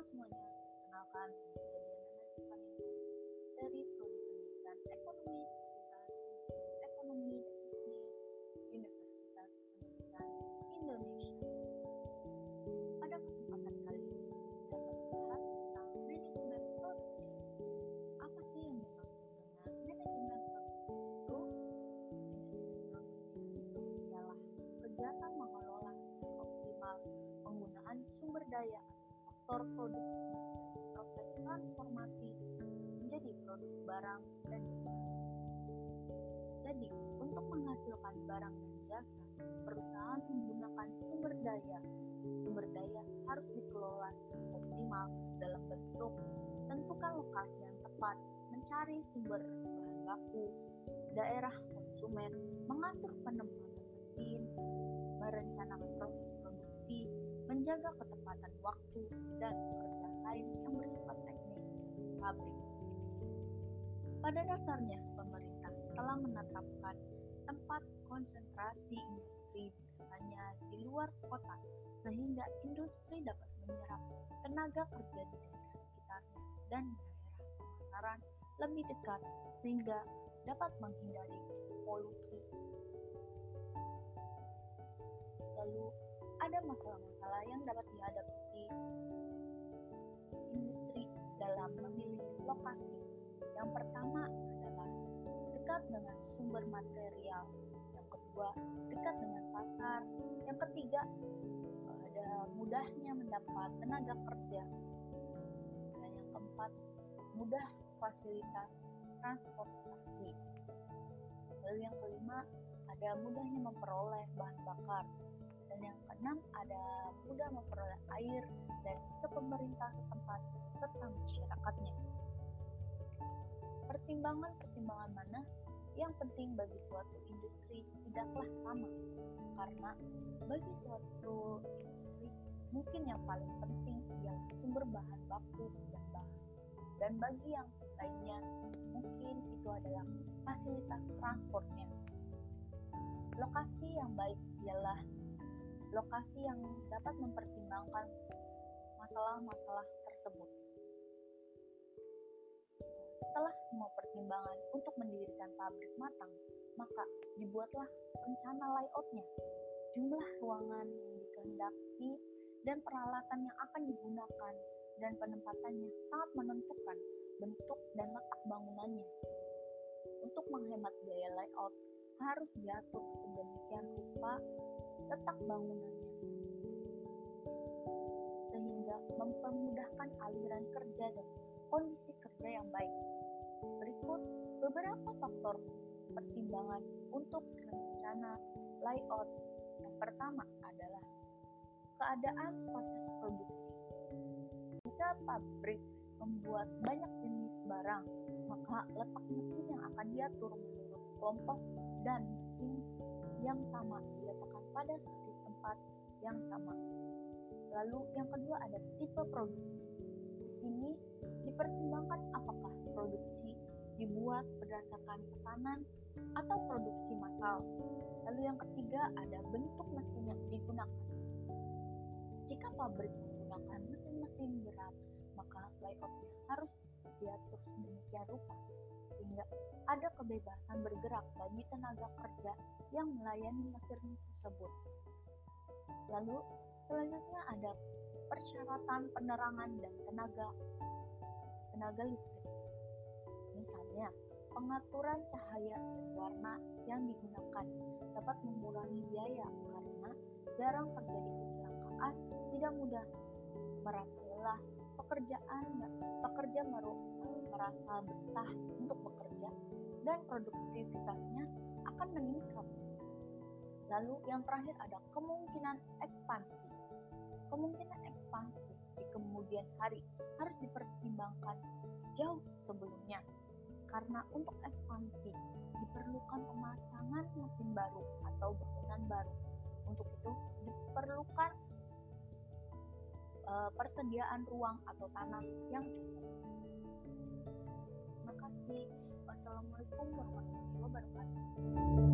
Semuanya, kenalkan saya Diana Paninggo dari Prodi Pendidikan Ekonomi Fakultas Ekonomi dan Bisnis Universitas Pendidikan Indonesia. Pada kesempatan kali ini, kita akan membahas tentang manajemen produksi. Apa sih yang dimaksud dengan manajemen produksi itu? Manajemen produksi itu ialah kegiatan mengelola secara optimal penggunaan sumber daya faktor produksi proses transformasi menjadi produk barang dan jasa. Jadi, untuk menghasilkan barang dan jasa, perusahaan menggunakan sumber daya. Sumber daya harus dikelola secara optimal dalam bentuk tentukan lokasi yang tepat, mencari sumber bahan baku, daerah konsumen, mengatur penempatan mesin, merencanakan proses menjaga ketepatan waktu, dan pekerjaan lain yang bersifat teknis pabrik. Pada dasarnya, pemerintah telah menetapkan tempat konsentrasi industri biasanya di luar kota, sehingga industri dapat menyerap tenaga kerja di daerah sekitarnya dan daerah pemasaran lebih dekat, sehingga dapat menghindari polusi. Lalu, ada masalah-masalah yang dapat dihadapi industri dalam memilih lokasi. Yang pertama adalah dekat dengan sumber material. Yang kedua, dekat dengan pasar. Yang ketiga, ada mudahnya mendapat tenaga kerja. Dan yang keempat, mudah fasilitas transportasi. Lalu yang kelima, ada mudahnya memperoleh bahan bakar. Dan yang keenam, ada mudah memperoleh air dari ke pemerintah setempat serta masyarakatnya. Pertimbangan-pertimbangan mana yang penting bagi suatu industri tidaklah sama, karena bagi suatu industri mungkin yang paling penting ialah sumber bahan baku dan bahan, dan bagi yang lainnya mungkin itu adalah fasilitas transportnya. Lokasi yang baik ialah lokasi yang dapat mempertimbangkan masalah-masalah tersebut. Setelah semua pertimbangan untuk mendirikan pabrik matang, maka dibuatlah rencana layoutnya, jumlah ruangan yang dikehendaki, dan peralatan yang akan digunakan, dan penempatannya sangat menentukan bentuk dan letak bangunannya. Untuk menghemat biaya layout, harus diatur sedemikian rupa letak bangunannya, sehingga mempermudahkan aliran kerja dan kondisi kerja yang baik. Berikut beberapa faktor pertimbangan untuk rencana layout. Yang pertama adalah keadaan proses produksi. Jika pabrik membuat banyak jenis barang, maka letak mesin yang akan diatur menurut kelompok dan mesin yang sama diletakkan pada satu tempat yang sama. Lalu yang kedua ada tipe produksi. Di sini dipertimbangkan apakah produksi dibuat berdasarkan pesanan atau produksi massal. Lalu yang ketiga ada bentuk mesin yang digunakan. Jika pabrik menggunakan mesin-mesin berat, maka layoutnya harus diatur sedemikian rupa ada kebebasan bergerak bagi tenaga kerja yang melayani mesin tersebut. Lalu selanjutnya ada persyaratan penerangan dan tenaga tenaga listrik. Misalnya, pengaturan cahaya dan warna yang digunakan dapat mengurangi biaya karena jarang terjadi kecelakaan, tidak mudah merasa lelah, pekerjaan pekerja merasa betah untuk bekerja dan produktivitasnya akan meningkat. Lalu yang terakhir ada kemungkinan ekspansi. Kemungkinan ekspansi di kemudian hari harus dipertimbangkan jauh sebelumnya karena untuk ekspansi diperlukan pemasangan mesin baru atau bangunan baru. Untuk itu diperlukan uh, persediaan ruang atau tanah yang cukup. Assalamualaikum Wassalamualaikum warahmatullahi wabarakatuh.